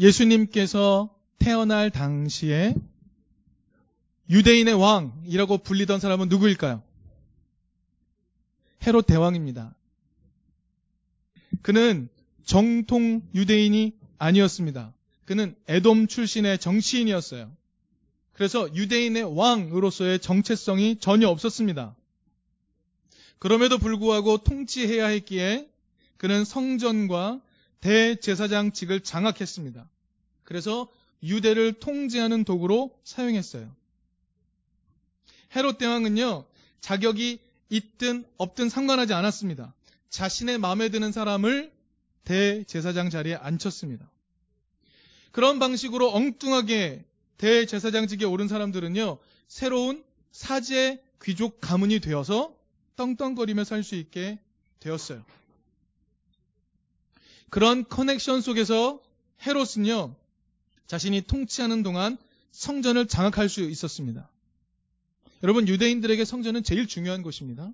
예수님께서 태어날 당시에 유대인의 왕이라고 불리던 사람은 누구일까요? 헤롯 대왕입니다. 그는 정통 유대인이 아니었습니다. 그는 에돔 출신의 정치인이었어요. 그래서 유대인의 왕으로서의 정체성이 전혀 없었습니다. 그럼에도 불구하고 통치해야 했기에 그는 성전과 대제사장직을 장악했습니다. 그래서 유대를 통제하는 도구로 사용했어요. 헤롯 대왕은요, 자격이 있든 없든 상관하지 않았습니다. 자신의 마음에 드는 사람을 대제사장 자리에 앉혔습니다. 그런 방식으로 엉뚱하게 대제사장직에 오른 사람들은요, 새로운 사제 귀족 가문이 되어서 떵떵거리며 살 수 있게 되었어요. 그런 커넥션 속에서 헤롯은요, 자신이 통치하는 동안 성전을 장악할 수 있었습니다. 여러분, 유대인들에게 성전은 제일 중요한 곳입니다.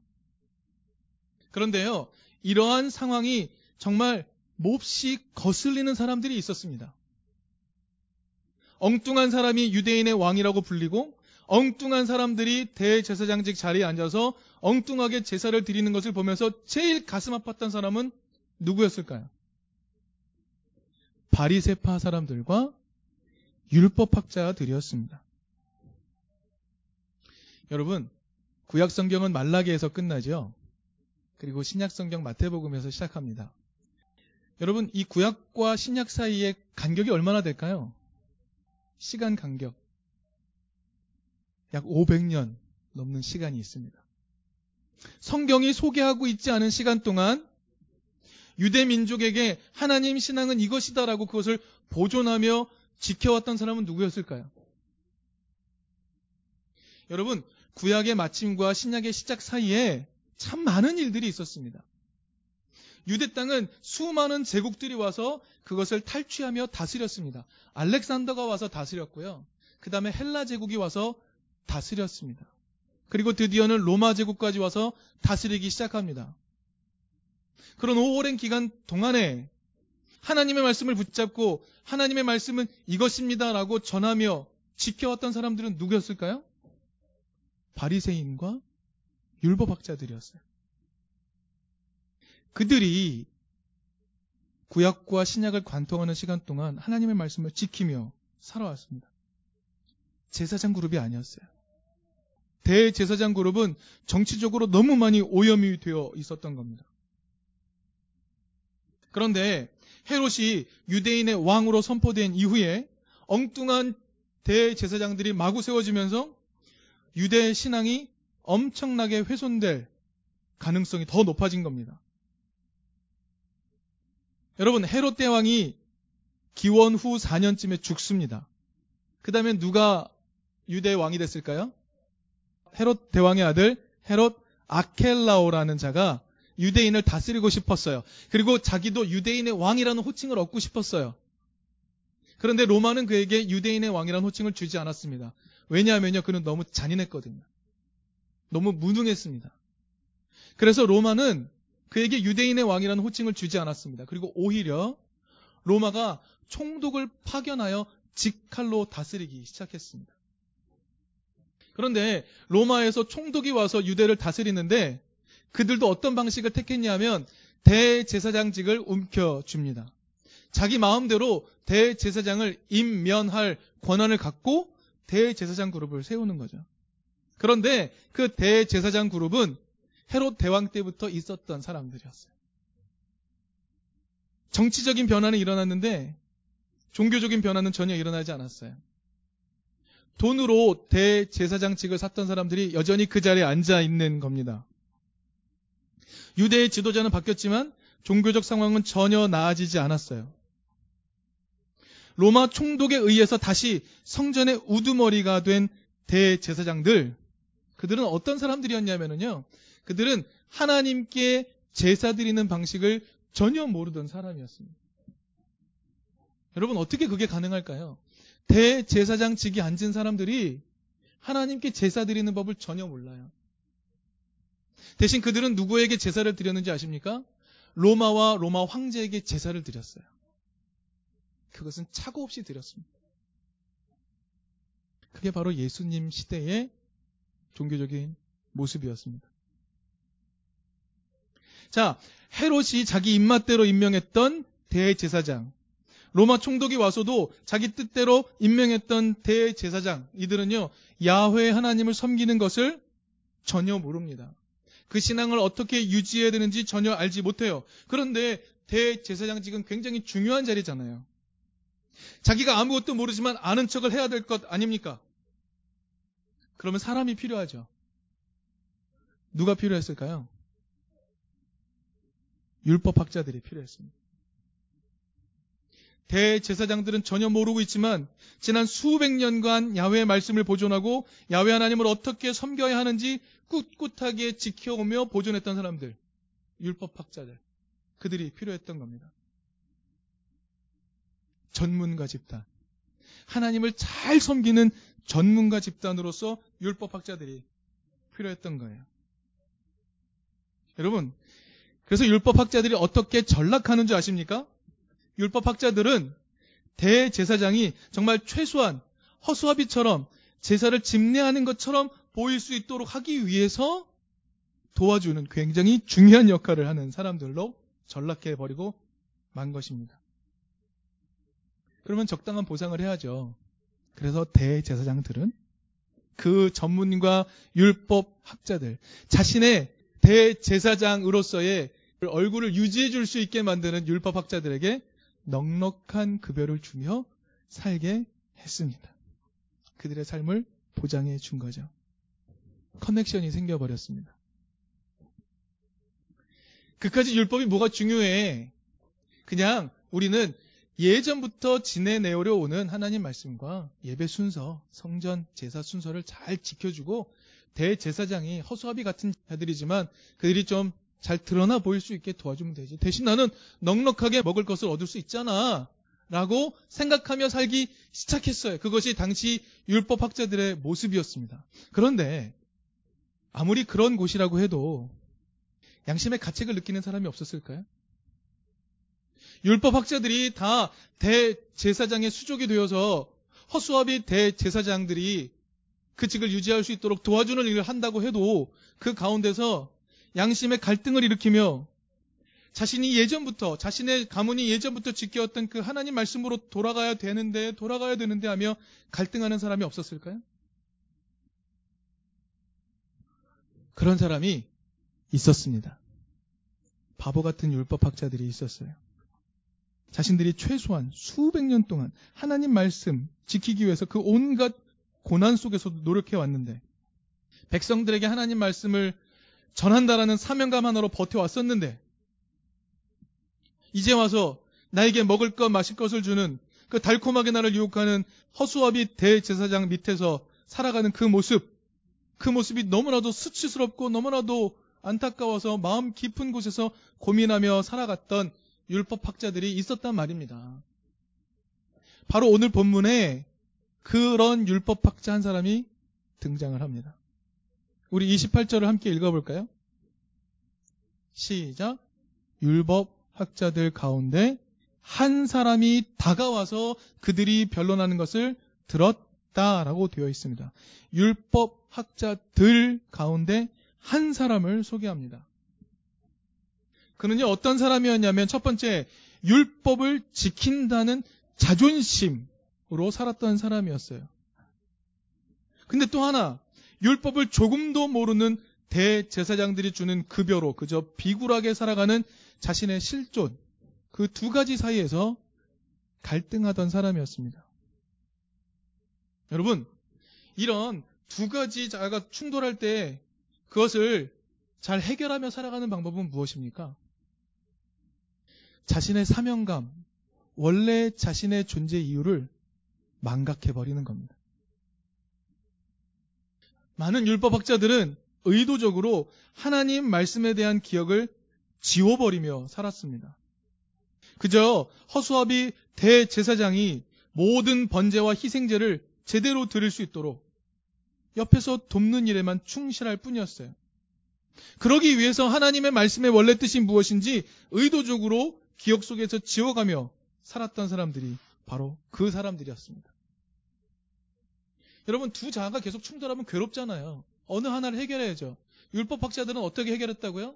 그런데요, 이러한 상황이 정말 몹시 거슬리는 사람들이 있었습니다. 엉뚱한 사람이 유대인의 왕이라고 불리고 엉뚱한 사람들이 대제사장직 자리에 앉아서 엉뚱하게 제사를 드리는 것을 보면서 제일 가슴 아팠던 사람은 누구였을까요? 바리세파 사람들과 율법학자들이었습니다. 여러분, 구약 성경은 말라기에서 끝나죠. 그리고 신약 성경 마태복음에서 시작합니다. 여러분, 이 구약과 신약 사이의 간격이 얼마나 될까요? 시간 간격. 약 500년 넘는 시간이 있습니다. 성경이 소개하고 있지 않은 시간 동안 유대 민족에게 하나님 신앙은 이것이다라고 그것을 보존하며 지켜왔던 사람은 누구였을까요? 여러분, 구약의 마침과 신약의 시작 사이에 참 많은 일들이 있었습니다. 유대 땅은 수많은 제국들이 와서 그것을 탈취하며 다스렸습니다. 알렉산더가 와서 다스렸고요. 그 다음에 헬라 제국이 와서 다스렸습니다. 그리고 드디어는 로마 제국까지 와서 다스리기 시작합니다. 그런 오랜 기간 동안에 하나님의 말씀을 붙잡고 하나님의 말씀은 이것입니다라고 전하며 지켜왔던 사람들은 누구였을까요? 바리새인과 율법학자들이었어요. 그들이 구약과 신약을 관통하는 시간 동안 하나님의 말씀을 지키며 살아왔습니다. 제사장 그룹이 아니었어요. 대제사장 그룹은 정치적으로 너무 많이 오염이 되어 있었던 겁니다. 그런데 헤롯이 유대인의 왕으로 선포된 이후에 엉뚱한 대제사장들이 마구 세워지면서 유대 신앙이 엄청나게 훼손될 가능성이 더 높아진 겁니다. 여러분, 헤롯 대왕이 기원 후 4년쯤에 죽습니다. 그 다음에 누가 유대 왕이 됐을까요? 헤롯 대왕의 아들 헤롯 아켈라오라는 자가 유대인을 다스리고 싶었어요. 그리고 자기도 유대인의 왕이라는 호칭을 얻고 싶었어요. 그런데 로마는 그에게 유대인의 왕이라는 호칭을 주지 않았습니다. 왜냐하면요, 그는 너무 잔인했거든요. 너무 무능했습니다. 그래서 로마는 그에게 유대인의 왕이라는 호칭을 주지 않았습니다. 그리고 오히려 로마가 총독을 파견하여 직칼로 다스리기 시작했습니다. 그런데 로마에서 총독이 와서 유대를 다스리는데 그들도 어떤 방식을 택했냐면 대제사장직을 움켜줍니다. 자기 마음대로 대제사장을 임면할 권한을 갖고 대제사장 그룹을 세우는 거죠. 그런데 그 대제사장 그룹은 헤롯 대왕 때부터 있었던 사람들이었어요. 정치적인 변화는 일어났는데 종교적인 변화는 전혀 일어나지 않았어요. 돈으로 대제사장직을 샀던 사람들이 여전히 그 자리에 앉아 있는 겁니다. 유대의 지도자는 바뀌었지만 종교적 상황은 전혀 나아지지 않았어요. 로마 총독에 의해서 다시 성전의 우두머리가 된 대제사장들, 그들은 어떤 사람들이었냐면요. 그들은 하나님께 제사 드리는 방식을 전혀 모르던 사람이었습니다. 여러분, 어떻게 그게 가능할까요? 대제사장 직이 앉은 사람들이 하나님께 제사 드리는 법을 전혀 몰라요. 대신 그들은 누구에게 제사를 드렸는지 아십니까? 로마와 로마 황제에게 제사를 드렸어요. 그것은 차고 없이 드렸습니다. 그게 바로 예수님 시대의 종교적인 모습이었습니다. 자, 헤롯이 자기 입맛대로 임명했던 대제사장. 로마 총독이 와서도 자기 뜻대로 임명했던 대제사장. 이들은요, 야훼 하나님을 섬기는 것을 전혀 모릅니다. 그 신앙을 어떻게 유지해야 되는지 전혀 알지 못해요. 그런데 대제사장직은 굉장히 중요한 자리잖아요. 자기가 아무것도 모르지만 아는 척을 해야 될 것 아닙니까? 그러면 사람이 필요하죠. 누가 필요했을까요? 율법학자들이 필요했습니다. 대제사장들은 전혀 모르고 있지만 지난 수백 년간 야훼의 말씀을 보존하고 야훼 하나님을 어떻게 섬겨야 하는지 꿋꿋하게 지켜오며 보존했던 사람들, 율법학자들, 그들이 필요했던 겁니다. 전문가 집단. 하나님을 잘 섬기는 전문가 집단으로서 율법학자들이 필요했던 거예요. 여러분, 그래서 율법학자들이 어떻게 전락하는 줄 아십니까? 율법학자들은 대제사장이 정말 최소한 허수아비처럼 제사를 집례하는 것처럼 보일 수 있도록 하기 위해서 도와주는 굉장히 중요한 역할을 하는 사람들로 전락해 버리고 만 것입니다. 그러면 적당한 보상을 해야죠. 그래서 대제사장들은 그 전문과 율법 학자들 자신의 대제사장으로서의 얼굴을 유지해 줄 수 있게 만드는 율법 학자들에게 넉넉한 급여를 주며 살게 했습니다. 그들의 삶을 보장해 준 거죠. 커넥션이 생겨버렸습니다. 그까지 율법이 뭐가 중요해? 그냥 우리는 예전부터 지내내려 오는 하나님 말씀과 예배 순서, 성전, 제사 순서를 잘 지켜주고 대제사장이 허수아비 같은 자들이지만 그들이 좀 잘 드러나 보일 수 있게 도와주면 되지. 대신 나는 넉넉하게 먹을 것을 얻을 수 있잖아. 라고 생각하며 살기 시작했어요. 그것이 당시 율법학자들의 모습이었습니다. 그런데 아무리 그런 곳이라고 해도 양심의 가책을 느끼는 사람이 없었을까요? 율법 학자들이 다 대제사장의 수족이 되어서 허수아비 대제사장들이 그 직을 유지할 수 있도록 도와주는 일을 한다고 해도 그 가운데서 양심의 갈등을 일으키며 자신이 예전부터 자신의 가문이 예전부터 지켜왔던 그 하나님 말씀으로 돌아가야 되는데 돌아가야 되는데 하며 갈등하는 사람이 없었을까요? 그런 사람이 있었습니다. 바보 같은 율법학자들이 있었어요. 자신들이 최소한 수백 년 동안 하나님 말씀 지키기 위해서 그 온갖 고난 속에서도 노력해 왔는데 백성들에게 하나님 말씀을 전한다라는 사명감 하나로 버텨왔었는데 이제 와서 나에게 먹을 것 마실 것을 주는 그 달콤하게 나를 유혹하는 허수아비 대제사장 밑에서 살아가는 그 모습 그 모습이 너무나도 수치스럽고 너무나도 안타까워서 마음 깊은 곳에서 고민하며 살아갔던 율법학자들이 있었단 말입니다. 바로 오늘 본문에 그런 율법학자 한 사람이 등장을 합니다. 우리 28절을 함께 읽어볼까요? 시작. 율법학자들 가운데 한 사람이 다가와서 그들이 변론하는 것을 들었다라고 되어 있습니다. 율법 학자들 가운데 한 사람을 소개합니다. 그는요, 어떤 사람이었냐면 첫 번째, 율법을 지킨다는 자존심으로 살았던 사람이었어요. 근데 또 하나, 율법을 조금도 모르는 대제사장들이 주는 급여로 그저 비굴하게 살아가는 자신의 실존, 그 두 가지 사이에서 갈등하던 사람이었습니다. 여러분, 이런 두 가지 자가 충돌할 때 그것을 잘 해결하며 살아가는 방법은 무엇입니까? 자신의 사명감, 원래 자신의 존재 이유를 망각해버리는 겁니다. 많은 율법학자들은 의도적으로 하나님 말씀에 대한 기억을 지워버리며 살았습니다. 그저 허수아비 대제사장이 모든 번제와 희생제를 제대로 드릴 수 있도록 옆에서 돕는 일에만 충실할 뿐이었어요. 그러기 위해서 하나님의 말씀의 원래 뜻이 무엇인지 의도적으로 기억 속에서 지워가며 살았던 사람들이 바로 그 사람들이었습니다. 여러분 두 자아가 계속 충돌하면 괴롭잖아요. 어느 하나를 해결해야죠. 율법 학자들은 어떻게 해결했다고요?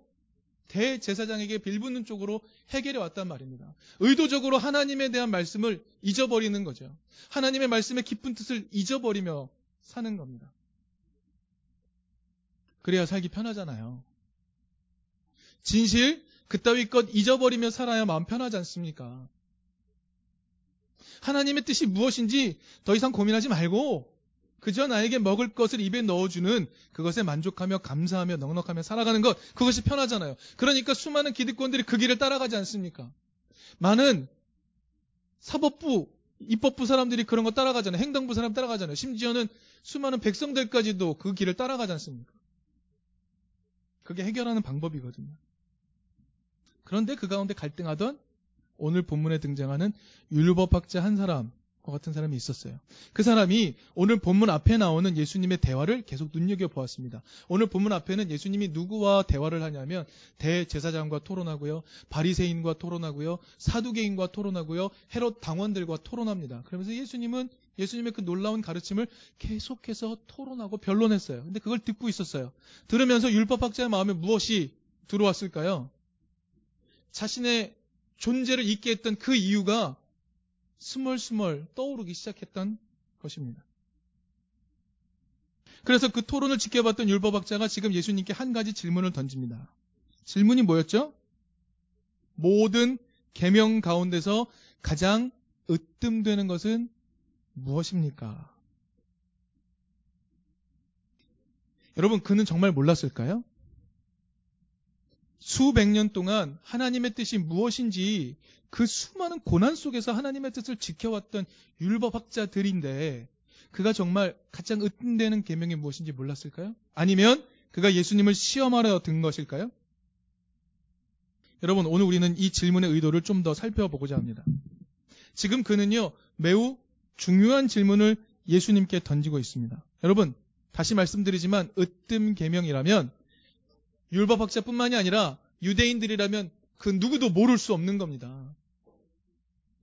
대제사장에게 빌붙는 쪽으로 해결해 왔단 말입니다. 의도적으로 하나님에 대한 말씀을 잊어버리는 거죠. 하나님의 말씀의 깊은 뜻을 잊어버리며 사는 겁니다. 그래야 살기 편하잖아요. 진실, 그따위 것 잊어버리며 살아야 마음 편하지 않습니까? 하나님의 뜻이 무엇인지 더 이상 고민하지 말고 그저 나에게 먹을 것을 입에 넣어주는 그것에 만족하며 감사하며 넉넉하며 살아가는 것 그것이 편하잖아요. 그러니까 수많은 기득권들이 그 길을 따라가지 않습니까? 많은 사법부, 입법부 사람들이 그런 거 따라가잖아요. 행정부 사람 따라가잖아요. 심지어는 수많은 백성들까지도 그 길을 따라가지 않습니까? 그게 해결하는 방법이거든요. 그런데 그 가운데 갈등하던 오늘 본문에 등장하는 율법학자 한 사람, 같은 사람이 있었어요. 그 사람이 오늘 본문 앞에 나오는 예수님의 대화를 계속 눈여겨보았습니다. 오늘 본문 앞에는 예수님이 누구와 대화를 하냐면 대제사장과 토론하고요. 바리새인과 토론하고요. 사두개인과 토론하고요. 헤롯 당원들과 토론합니다. 그러면서 예수님은 예수님의 그 놀라운 가르침을 계속해서 토론하고 변론했어요. 근데 그걸 듣고 있었어요. 들으면서 율법학자의 마음에 무엇이 들어왔을까요? 자신의 존재를 잊게 했던 그 이유가 스멀스멀 떠오르기 시작했던 것입니다. 그래서 그 토론을 지켜봤던 율법학자가 지금 예수님께 한 가지 질문을 던집니다. 질문이 뭐였죠? 모든 계명 가운데서 가장 으뜸되는 것은 무엇입니까? 여러분, 그는 정말 몰랐을까요? 수백 년 동안 하나님의 뜻이 무엇인지 그 수많은 고난 속에서 하나님의 뜻을 지켜왔던 율법학자들인데 그가 정말 가장 으뜸되는 계명이 무엇인지 몰랐을까요? 아니면 그가 예수님을 시험하러 든 것일까요? 여러분 오늘 우리는 이 질문의 의도를 좀 더 살펴보고자 합니다. 지금 그는요 매우 중요한 질문을 예수님께 던지고 있습니다. 여러분 다시 말씀드리지만 으뜸 계명이라면 율법학자뿐만이 아니라 유대인들이라면 그 누구도 모를 수 없는 겁니다.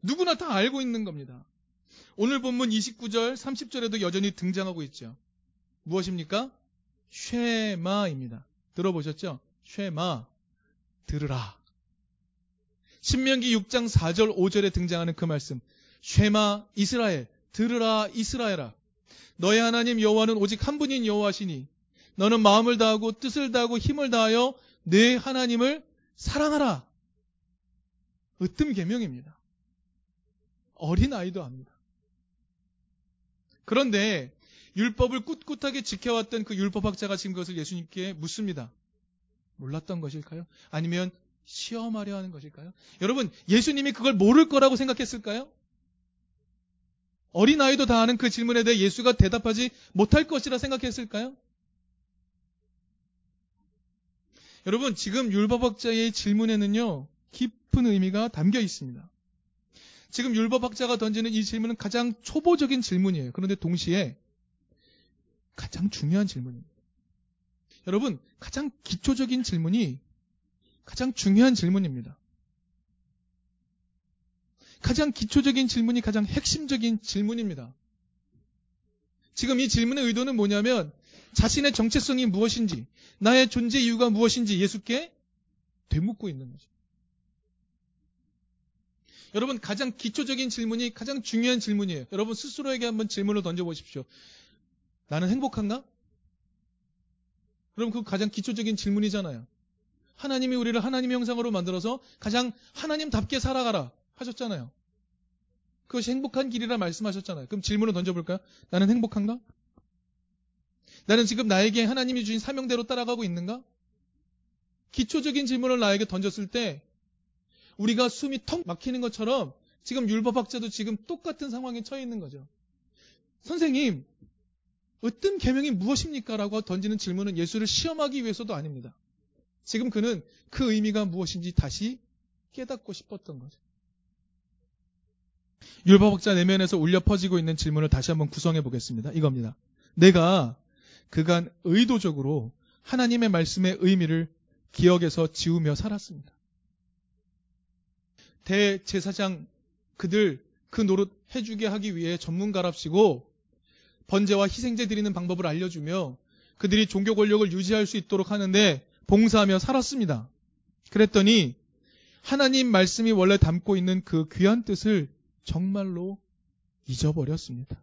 누구나 다 알고 있는 겁니다. 오늘 본문 29절, 30절에도 여전히 등장하고 있죠. 무엇입니까? 쉐마입니다. 들어보셨죠? 쉐마. 들으라. 신명기 6장 4절, 5절에 등장하는 그 말씀. 쉐마 이스라엘. 들으라 이스라엘아. 너의 하나님 여호와는 오직 한 분인 여호와시니 너는 마음을 다하고 뜻을 다하고 힘을 다하여 내 하나님을 사랑하라. 으뜸 계명입니다. 어린 아이도 압니다. 그런데 율법을 꿋꿋하게 지켜왔던 그 율법학자가 지금 그것을 예수님께 묻습니다. 몰랐던 것일까요? 아니면 시험하려 하는 것일까요? 여러분, 예수님이 그걸 모를 거라고 생각했을까요? 어린 아이도 다 아는 그 질문에 대해 예수가 대답하지 못할 것이라 생각했을까요? 여러분, 지금 율법학자의 질문에는요, 깊은 의미가 담겨 있습니다. 지금 율법학자가 던지는 이 질문은 가장 초보적인 질문이에요. 그런데 동시에 가장 중요한 질문입니다. 여러분, 가장 기초적인 질문이 가장 중요한 질문입니다. 가장 기초적인 질문이 가장 핵심적인 질문입니다. 지금 이 질문의 의도는 뭐냐면 자신의 정체성이 무엇인지, 나의 존재 이유가 무엇인지 예수께 되묻고 있는 거죠. 여러분 가장 기초적인 질문이 가장 중요한 질문이에요. 여러분 스스로에게 한번 질문을 던져보십시오. 나는 행복한가? 그럼 그 가장 기초적인 질문이잖아요. 하나님이 우리를 하나님의 형상으로 만들어서 가장 하나님답게 살아가라 하셨잖아요. 그것이 행복한 길이라 말씀하셨잖아요. 그럼 질문을 던져볼까요? 나는 행복한가? 나는 지금 나에게 하나님이 주신 사명대로 따라가고 있는가? 기초적인 질문을 나에게 던졌을 때 우리가 숨이 턱 막히는 것처럼 지금 율법학자도 지금 똑같은 상황에 처해 있는 거죠. 선생님, 으뜸 계명이 무엇입니까? 라고 던지는 질문은 예수를 시험하기 위해서도 아닙니다. 지금 그는 그 의미가 무엇인지 다시 깨닫고 싶었던 거죠. 율법학자 내면에서 울려 퍼지고 있는 질문을 다시 한번 구성해 보겠습니다. 이겁니다. 내가 그간 의도적으로 하나님의 말씀의 의미를 기억에서 지우며 살았습니다. 대제사장 그들 그 노릇 해주게 하기 위해 전문가랍시고 번제와 희생제 드리는 방법을 알려주며 그들이 종교 권력을 유지할 수 있도록 하는데 봉사하며 살았습니다. 그랬더니 하나님 말씀이 원래 담고 있는 그 귀한 뜻을 정말로 잊어버렸습니다.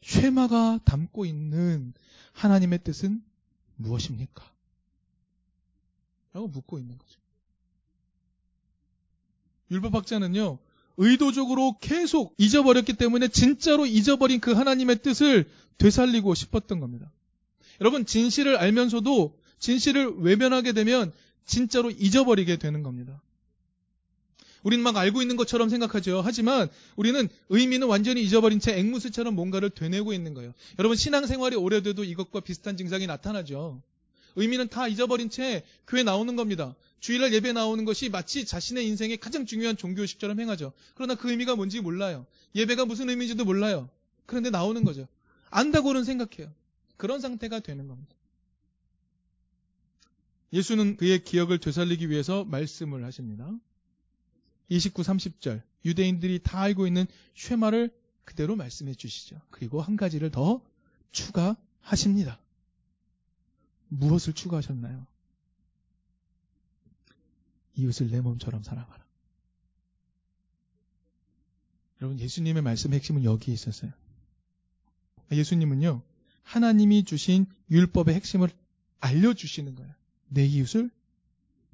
쉐마가 담고 있는 하나님의 뜻은 무엇입니까? 라고 묻고 있는 거죠. 율법학자는요, 의도적으로 계속 잊어버렸기 때문에 진짜로 잊어버린 그 하나님의 뜻을 되살리고 싶었던 겁니다. 여러분, 진실을 알면서도 진실을 외면하게 되면 진짜로 잊어버리게 되는 겁니다. 우리는 막 알고 있는 것처럼 생각하죠. 하지만 우리는 의미는 완전히 잊어버린 채 앵무새처럼 뭔가를 되뇌고 있는 거예요. 여러분 신앙생활이 오래돼도 이것과 비슷한 증상이 나타나죠. 의미는 다 잊어버린 채 교회 나오는 겁니다. 주일날 예배 나오는 것이 마치 자신의 인생의 가장 중요한 종교의식처럼 행하죠. 그러나 그 의미가 뭔지 몰라요. 예배가 무슨 의미인지도 몰라요. 그런데 나오는 거죠. 안다고는 생각해요. 그런 상태가 되는 겁니다. 예수는 그의 기억을 되살리기 위해서 말씀을 하십니다. 29, 30절 유대인들이 다 알고 있는 쉐마를 그대로 말씀해 주시죠. 그리고 한 가지를 더 추가하십니다. 무엇을 추가하셨나요? 이웃을 내 몸처럼 사랑하라. 여러분 예수님의 말씀의 핵심은 여기에 있었어요. 예수님은요 하나님이 주신 율법의 핵심을 알려주시는 거예요. 내 이웃을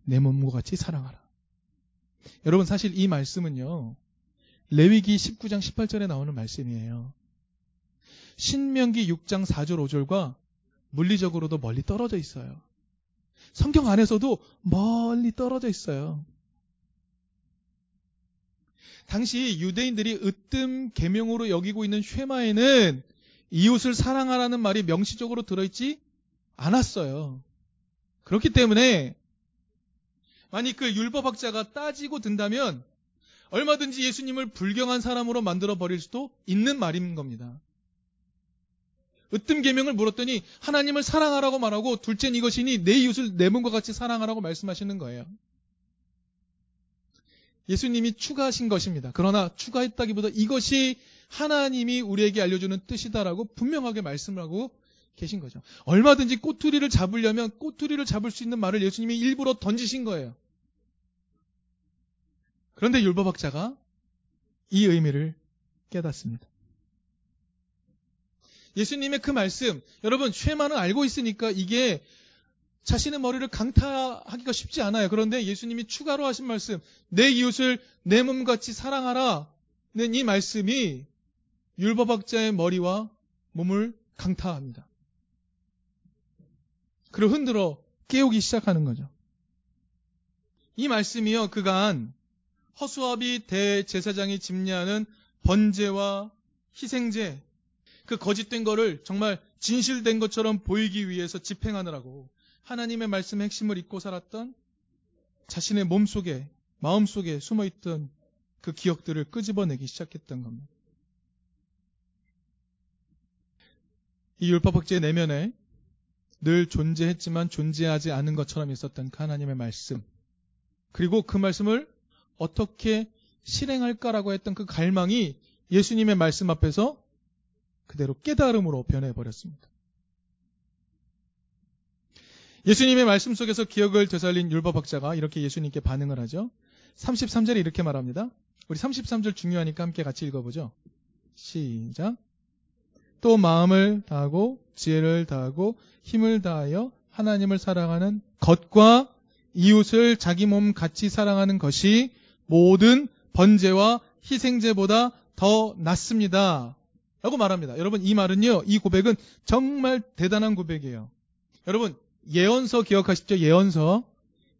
내 몸과 같이 사랑하라. 여러분 사실 이 말씀은요. 레위기 19장 18절에 나오는 말씀이에요. 신명기 6장 4절 5절과 물리적으로도 멀리 떨어져 있어요. 성경 안에서도 멀리 떨어져 있어요. 당시 유대인들이 으뜸 계명으로 여기고 있는 쉐마에는 이웃을 사랑하라는 말이 명시적으로 들어있지 않았어요. 그렇기 때문에 만약 그 율법학자가 따지고 든다면 얼마든지 예수님을 불경한 사람으로 만들어 버릴 수도 있는 말인 겁니다. 으뜸 계명을 물었더니 하나님을 사랑하라고 말하고 둘째는 이것이니 내 이웃을 내 몸과 같이 사랑하라고 말씀하시는 거예요. 예수님이 추가하신 것입니다. 그러나 추가했다기보다 이것이 하나님이 우리에게 알려주는 뜻이다라고 분명하게 말씀을 하고 계신 거죠. 얼마든지 꼬투리를 잡으려면 꼬투리를 잡을 수 있는 말을 예수님이 일부러 던지신 거예요. 그런데 율법학자가 이 의미를 깨닫습니다. 예수님의 그 말씀, 여러분, 쉐마는 알고 있으니까 이게 자신의 머리를 강타하기가 쉽지 않아요. 그런데 예수님이 추가로 하신 말씀, 내 이웃을 내 몸같이 사랑하라는 이 말씀이 율법학자의 머리와 몸을 강타합니다. 그리고 흔들어 깨우기 시작하는 거죠. 이 말씀이요, 그간 허수아비 대제사장이 집례하는 번제와 희생제, 그 거짓된 거를 정말 진실된 것처럼 보이기 위해서 집행하느라고 하나님의 말씀의 핵심을 잊고 살았던 자신의 몸 속에, 마음 속에 숨어 있던 그 기억들을 끄집어내기 시작했던 겁니다. 이 율법학제의 내면에 늘 존재했지만 존재하지 않은 것처럼 있었던 그 하나님의 말씀. 그리고 그 말씀을 어떻게 실행할까라고 했던 그 갈망이 예수님의 말씀 앞에서 그대로 깨달음으로 변해버렸습니다. 예수님의 말씀 속에서 기억을 되살린 율법학자가 이렇게 예수님께 반응을 하죠. 33절에 이렇게 말합니다. 우리 33절 중요하니까 함께 같이 읽어보죠. 시작. 또 마음을 다하고 지혜를 다하고 힘을 다하여 하나님을 사랑하는 것과 이웃을 자기 몸 같이 사랑하는 것이 모든 번제와 희생제보다 더 낫습니다. 라고 말합니다. 여러분, 이 말은요, 이 고백은 정말 대단한 고백이에요. 여러분, 예언서 기억하시죠? 예언서.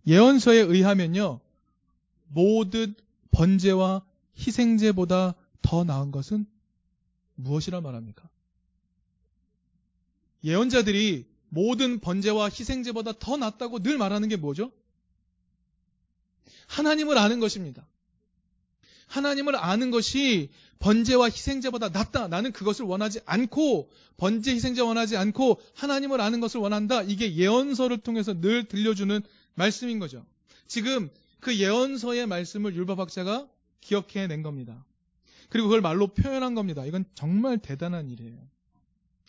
예언서에 의하면요, 모든 번제와 희생제보다 더 나은 것은 무엇이라 말합니까? 예언자들이 모든 번제와 희생제보다 더 낫다고 늘 말하는 게 뭐죠? 하나님을 아는 것입니다. 하나님을 아는 것이 번제와 희생제보다 낫다. 나는 그것을 원하지 않고 번제 희생제 원하지 않고 하나님을 아는 것을 원한다. 이게 예언서를 통해서 늘 들려주는 말씀인 거죠. 지금 그 예언서의 말씀을 율법학자가 기억해 낸 겁니다. 그리고 그걸 말로 표현한 겁니다. 이건 정말 대단한 일이에요.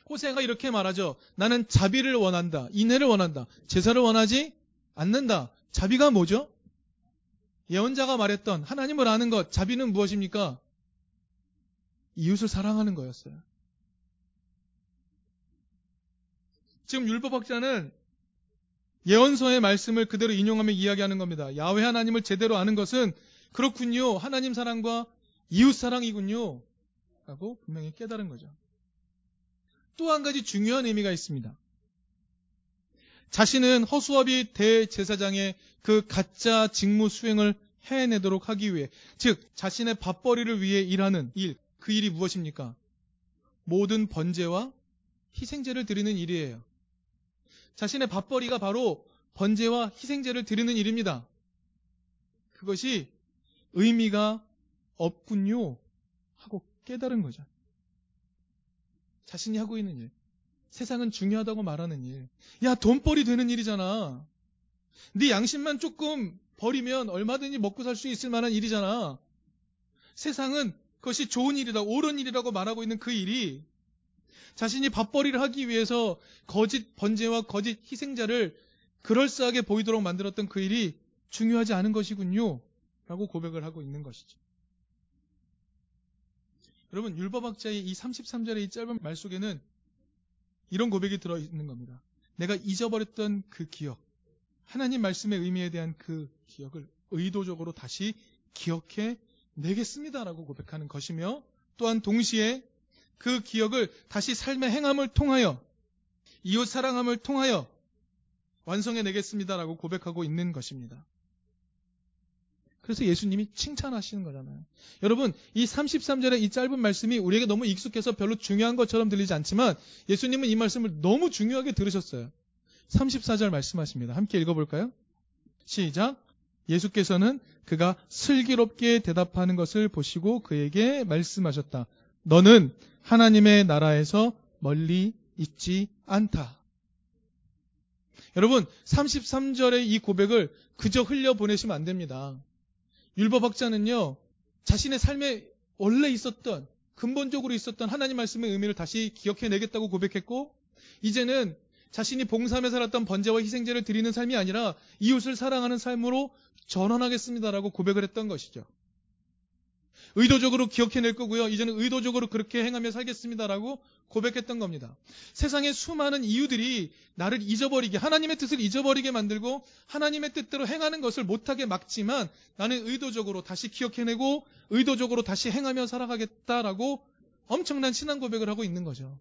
호세가 이렇게 말하죠. 나는 자비를 원한다. 인애를 원한다. 제사를 원하지 않는다. 자비가 뭐죠? 예언자가 말했던 하나님을 아는 것, 자비는 무엇입니까? 이웃을 사랑하는 거였어요. 지금 율법학자는 예언서의 말씀을 그대로 인용하며 이야기하는 겁니다. 야외 하나님을 제대로 아는 것은 그렇군요. 하나님 사랑과 이웃 사랑이군요. 라고 분명히 깨달은 거죠. 또 한 가지 중요한 의미가 있습니다. 자신은 허수아비 대제사장의 그 가짜 직무 수행을 해내도록 하기 위해, 즉, 자신의 밥벌이를 위해 일하는 일, 그 일이 무엇입니까? 모든 번제와 희생제를 드리는 일이에요. 자신의 밥벌이가 바로 번제와 희생제를 드리는 일입니다. 그것이 의미가 없군요. 하고 깨달은 거죠. 자신이 하고 있는 일. 세상은 중요하다고 말하는 일. 야, 돈벌이 되는 일이잖아. 네 양심만 조금 버리면 얼마든지 먹고 살 수 있을 만한 일이잖아. 세상은 그것이 좋은 일이다, 옳은 일이라고 말하고 있는 그 일이 자신이 밥벌이를 하기 위해서 거짓 번제와 거짓 희생자를 그럴싸하게 보이도록 만들었던 그 일이 중요하지 않은 것이군요. 라고 고백을 하고 있는 것이죠. 여러분, 율법학자의 이 33절의 이 짧은 말 속에는 이런 고백이 들어있는 겁니다. 내가 잊어버렸던 그 기억, 하나님 말씀의 의미에 대한 그 기억을 의도적으로 다시 기억해 내겠습니다라고 고백하는 것이며 또한 동시에 그 기억을 다시 삶의 행함을 통하여 이웃 사랑함을 통하여 완성해 내겠습니다라고 고백하고 있는 것입니다. 그래서 예수님이 칭찬하시는 거잖아요. 여러분, 이 33절의 이 짧은 말씀이 우리에게 너무 익숙해서 별로 중요한 것처럼 들리지 않지만 예수님은 이 말씀을 너무 중요하게 들으셨어요. 34절 말씀하십니다. 함께 읽어볼까요? 시작. 예수께서는 그가 슬기롭게 대답하는 것을 보시고 그에게 말씀하셨다. 너는 하나님의 나라에서 멀리 있지 않다. 여러분, 33절의 이 고백을 그저 흘려보내시면 안 됩니다. 율법 학자는요, 자신의 삶에 원래 있었던, 근본적으로 있었던 하나님 말씀의 의미를 다시 기억해내겠다고 고백했고, 이제는 자신이 봉사하며 살았던 번제와 희생제를 드리는 삶이 아니라 이웃을 사랑하는 삶으로 전환하겠습니다라고 고백을 했던 것이죠. 의도적으로 기억해낼 거고요. 이제는 의도적으로 그렇게 행하며 살겠습니다라고 고백했던 겁니다. 세상의 수많은 이유들이 나를 잊어버리게, 하나님의 뜻을 잊어버리게 만들고 하나님의 뜻대로 행하는 것을 못하게 막지만 나는 의도적으로 다시 기억해내고 의도적으로 다시 행하며 살아가겠다라고 엄청난 신앙 고백을 하고 있는 거죠.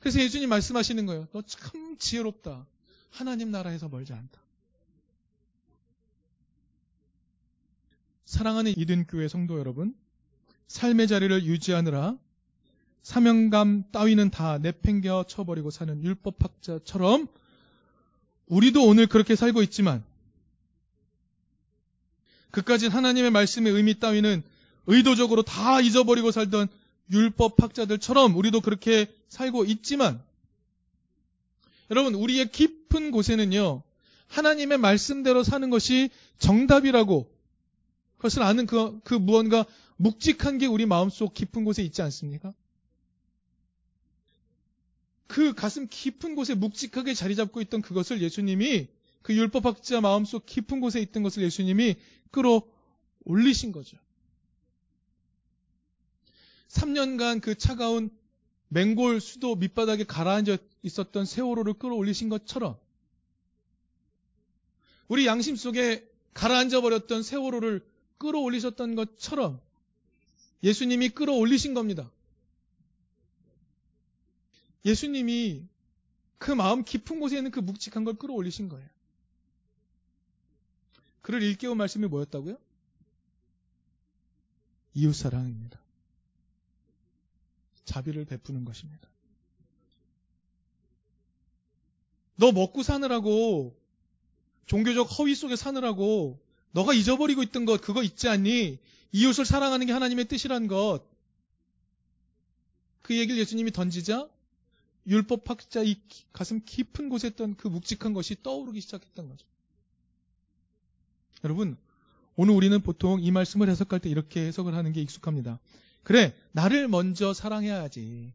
그래서 예수님 말씀하시는 거예요. 너 참 지혜롭다. 하나님 나라에서 멀지 않다. 사랑하는 이든교회 성도 여러분, 삶의 자리를 유지하느라 사명감 따위는 다 내팽겨 쳐버리고 사는 율법학자처럼 우리도 오늘 그렇게 살고 있지만 그까진 하나님의 말씀의 의미 따위는 의도적으로 다 잊어버리고 살던 율법학자들처럼 우리도 그렇게 살고 있지만 여러분 우리의 깊은 곳에는요 하나님의 말씀대로 사는 것이 정답이라고 그것을 아는 그, 그 무언가 묵직한 게 우리 마음속 깊은 곳에 있지 않습니까? 그 가슴 깊은 곳에 묵직하게 자리 잡고 있던 그것을 예수님이 그 율법학자 마음속 깊은 곳에 있던 것을 예수님이 끌어 올리신 거죠. 3년간 그 차가운 맹골 수도 밑바닥에 가라앉아 있었던 세월호를 끌어올리신 것처럼 우리 양심 속에 가라앉아 버렸던 세월호를 끌어올리셨던 것처럼 예수님이 끌어올리신 겁니다. 예수님이 그 마음 깊은 곳에 있는 그 묵직한 걸 끌어올리신 거예요. 그를 일깨운 말씀이 뭐였다고요? 이웃사랑입니다. 자비를 베푸는 것입니다. 너 먹고 사느라고 종교적 허위 속에 사느라고 너가 잊어버리고 있던 것 그거 있지 않니? 이웃을 사랑하는 게 하나님의 뜻이란 것. 그 얘기를 예수님이 던지자 율법 학자 이 가슴 깊은 곳에 있던 그 묵직한 것이 떠오르기 시작했던 거죠. 여러분, 오늘 우리는 보통 이 말씀을 해석할 때 이렇게 해석을 하는 게 익숙합니다. 그래, 나를 먼저 사랑해야지.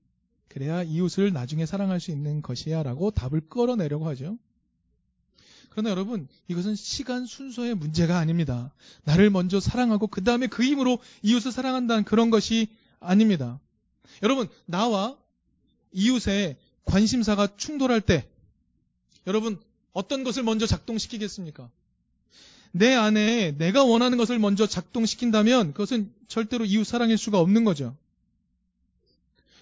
그래야 이웃을 나중에 사랑할 수 있는 것이야 라고 답을 끌어내려고 하죠. 그러나 여러분, 이것은 시간 순서의 문제가 아닙니다. 나를 먼저 사랑하고 그 다음에 그 힘으로 이웃을 사랑한다는 그런 것이 아닙니다. 여러분, 나와 이웃의 관심사가 충돌할 때, 여러분, 어떤 것을 먼저 작동시키겠습니까? 내 안에 내가 원하는 것을 먼저 작동시킨다면 그것은 절대로 이웃 사랑일 수가 없는 거죠.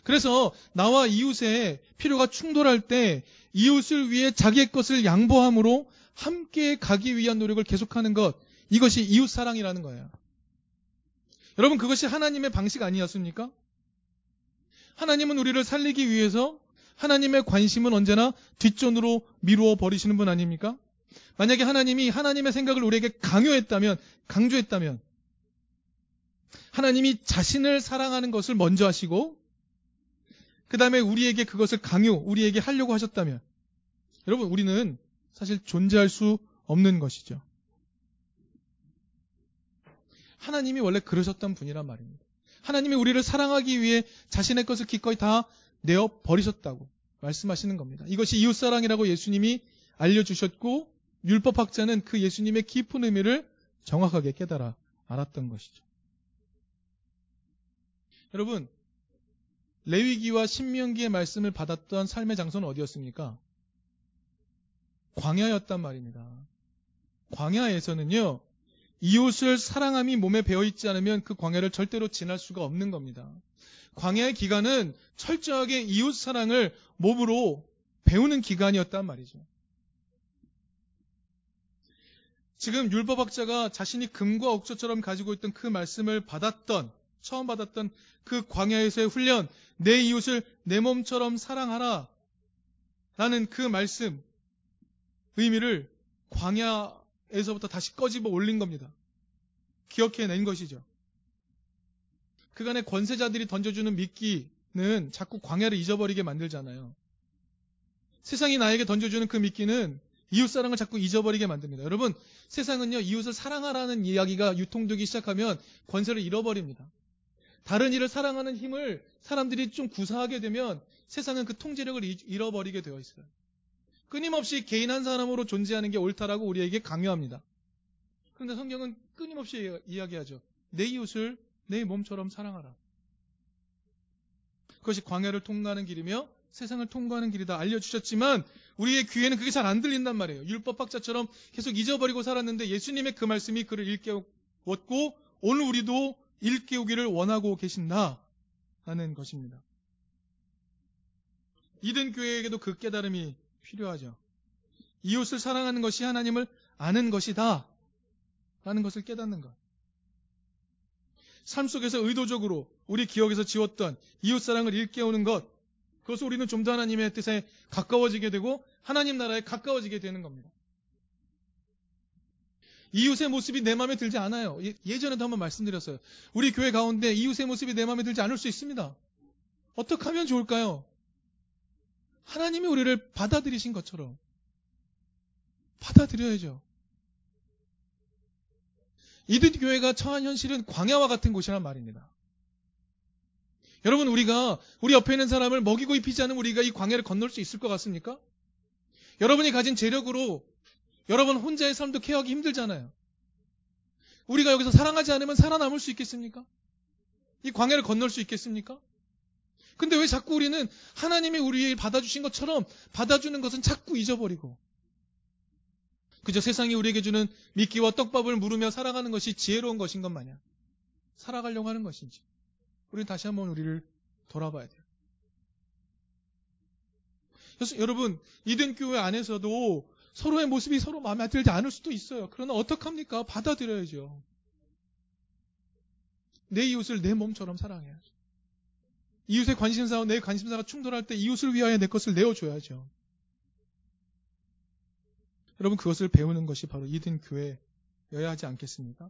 그래서 나와 이웃의 필요가 충돌할 때 이웃을 위해 자기의 것을 양보함으로 함께 가기 위한 노력을 계속하는 것, 이것이 이웃 사랑이라는 거예요. 여러분, 그것이 하나님의 방식 아니었습니까? 하나님은 우리를 살리기 위해서 하나님의 관심은 언제나 뒷전으로 미루어 버리시는 분 아닙니까? 만약에 하나님이 하나님의 생각을 우리에게 강요했다면, 강조했다면, 하나님이 자신을 사랑하는 것을 먼저 하시고, 그 다음에 우리에게 그것을 강요, 우리에게 하려고 하셨다면, 여러분, 우리는 사실 존재할 수 없는 것이죠. 하나님이 원래 그러셨던 분이란 말입니다. 하나님이 우리를 사랑하기 위해 자신의 것을 기꺼이 다 내어 버리셨다고 말씀하시는 겁니다. 이것이 이웃사랑이라고 예수님이 알려주셨고 율법학자는 그 예수님의 깊은 의미를 정확하게 깨달아 알았던 것이죠. 여러분, 레위기와 신명기의 말씀을 받았던 삶의 장소는 어디였습니까? 광야였단 말입니다. 광야에서는요, 이웃을 사랑함이 몸에 배어 있지 않으면 그 광야를 절대로 지날 수가 없는 겁니다. 광야의 기간은 철저하게 이웃 사랑을 몸으로 배우는 기간이었단 말이죠. 지금 율법학자가 자신이 금과 옥조처럼 가지고 있던 그 말씀을 받았던 처음 받았던 그 광야에서의 훈련, 내 이웃을 내 몸처럼 사랑하라. 라는 그 말씀, 의미를 광야에서부터 다시 꺼집어 올린 겁니다. 기억해낸 것이죠. 그간의 권세자들이 던져주는 미끼는 자꾸 광야를 잊어버리게 만들잖아요. 세상이 나에게 던져주는 그 미끼는 이웃 사랑을 자꾸 잊어버리게 만듭니다. 여러분, 세상은요, 이웃을 사랑하라는 이야기가 유통되기 시작하면 권세를 잃어버립니다. 다른 일을 사랑하는 힘을 사람들이 좀 구사하게 되면 세상은 그 통제력을 잃어버리게 되어 있어요. 끊임없이 개인 한 사람으로 존재하는 게 옳다라고 우리에게 강요합니다. 그런데 성경은 끊임없이 이야기하죠. 내 이웃을 내 몸처럼 사랑하라. 그것이 광야를 통과하는 길이며 세상을 통과하는 길이다 알려주셨지만 우리의 귀에는 그게 잘 안 들린단 말이에요. 율법학자처럼 계속 잊어버리고 살았는데 예수님의 그 말씀이 그를 일깨웠고 오늘 우리도 일깨우기를 원하고 계신다 하는 것입니다. 이든 교회에게도 그 깨달음이 필요하죠. 이웃을 사랑하는 것이 하나님을 아는 것이다 라는 것을 깨닫는 것. 삶 속에서 의도적으로 우리 기억에서 지웠던 이웃사랑을 일깨우는 것, 그것을 우리는 좀 더 하나님의 뜻에 가까워지게 되고 하나님 나라에 가까워지게 되는 겁니다. 이웃의 모습이 내 마음에 들지 않아요. 예, 예전에도 한번 말씀드렸어요. 우리 교회 가운데 이웃의 모습이 내 마음에 들지 않을 수 있습니다. 어떻게 하면 좋을까요? 하나님이 우리를 받아들이신 것처럼 받아들여야죠. 이든 교회가 처한 현실은 광야와 같은 곳이란 말입니다. 여러분 우리가 우리 옆에 있는 사람을 먹이고 입히지 않으면 우리가 이 광야를 건널 수 있을 것 같습니까? 여러분이 가진 재력으로 여러분 혼자의 삶도 케어하기 힘들잖아요. 우리가 여기서 사랑하지 않으면 살아남을 수 있겠습니까? 이 광야를 건널 수 있겠습니까? 근데 왜 자꾸 우리는 하나님이 우리를 받아주신 것처럼 받아주는 것은 자꾸 잊어버리고 그저 세상이 우리에게 주는 미끼와 떡밥을 물으며 살아가는 것이 지혜로운 것인 것 마냥 살아가려고 하는 것인지 우리는 다시 한번 우리를 돌아봐야 돼요. 그래서 여러분 이든 교회 안에서도 서로의 모습이 서로 마음에 들지 않을 수도 있어요. 그러나 어떡합니까? 받아들여야죠. 내 이웃을 내 몸처럼 사랑해야죠. 이웃의 관심사와 내 관심사가 충돌할 때 이웃을 위하여 내 것을 내어줘야죠. 여러분 그것을 배우는 것이 바로 이든 교회여야 하지 않겠습니까?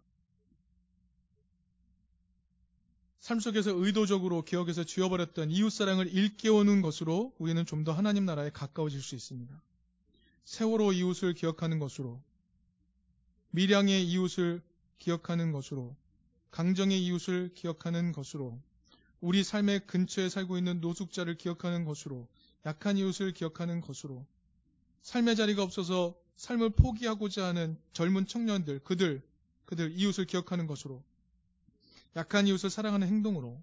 삶 속에서 의도적으로 기억에서 지워버렸던 이웃사랑을 일깨우는 것으로 우리는 좀 더 하나님 나라에 가까워질 수 있습니다. 세월호 이웃을 기억하는 것으로 밀양의 이웃을 기억하는 것으로 강정의 이웃을 기억하는 것으로 우리 삶의 근처에 살고 있는 노숙자를 기억하는 것으로 약한 이웃을 기억하는 것으로 삶의 자리가 없어서 삶을 포기하고자 하는 젊은 청년들 그들 그들 이웃을 기억하는 것으로 약한 이웃을 사랑하는 행동으로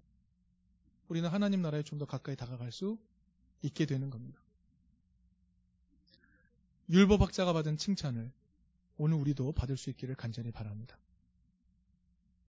우리는 하나님 나라에 좀 더 가까이 다가갈 수 있게 되는 겁니다. 율법학자가 받은 칭찬을 오늘 우리도 받을 수 있기를 간절히 바랍니다.